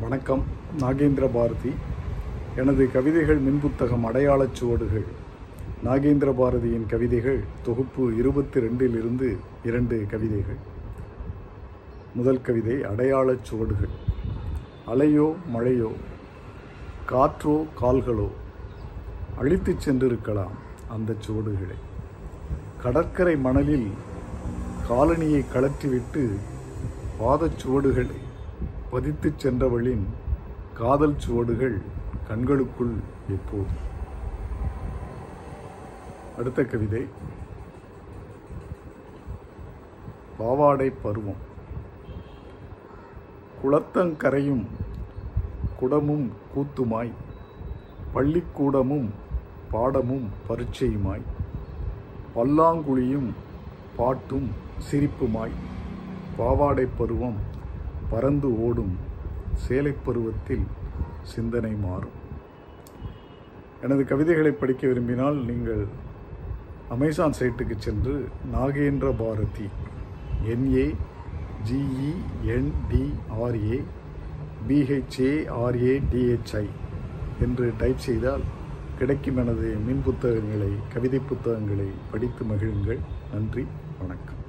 வணக்கம். நாகேந்திர பாரதி. எனது கவிதைகள் மின்புத்தகம் அடையாளச் சுவடுகள். நாகேந்திர பாரதியின் கவிதைகள் தொகுப்பு இருபத்தி ரெண்டிலிருந்து இரண்டு கவிதைகள். முதல் கவிதை அடையாளச் சுவடுகள். அலையோ மழையோ காற்றோ கால்களோ அழித்துச் சென்றிருக்கலாம் அந்த சுவடுகளை. கடற்கரை மணலில் காலனியை கழற்றிவிட்டு பாதச்சுவடுகளை பதித்துச் சென்றவளின் காதல் சுவடுகள் கண்களுக்குள் எப்போது அடுத்த கவிதை. பாவாடை பருவம். குளத்தங்கரையும் குடமும் கூத்துமாய் பள்ளிக்கூடமும் பாடமும் பரீட்சையுமாய் பல்லாங்குழியும் பாட்டும் சிரிப்புமாய் பாவாடை பருவம் பறந்து ஓடும் சேலைப்பருவத்தில் சிந்தனை மாறும். எனது கவிதைகளை படிக்க விரும்பினால் நீங்கள் அமேசான் சைட்டுக்கு சென்று Nagendra Bharathi N A G E N D R A B H A R A T H I என்று டைப் செய்தால் கிடைக்கும் எனது மின் புத்தகங்களை கவிதை புத்தகங்களை படித்து மகிழுங்கள். நன்றி வணக்கம்.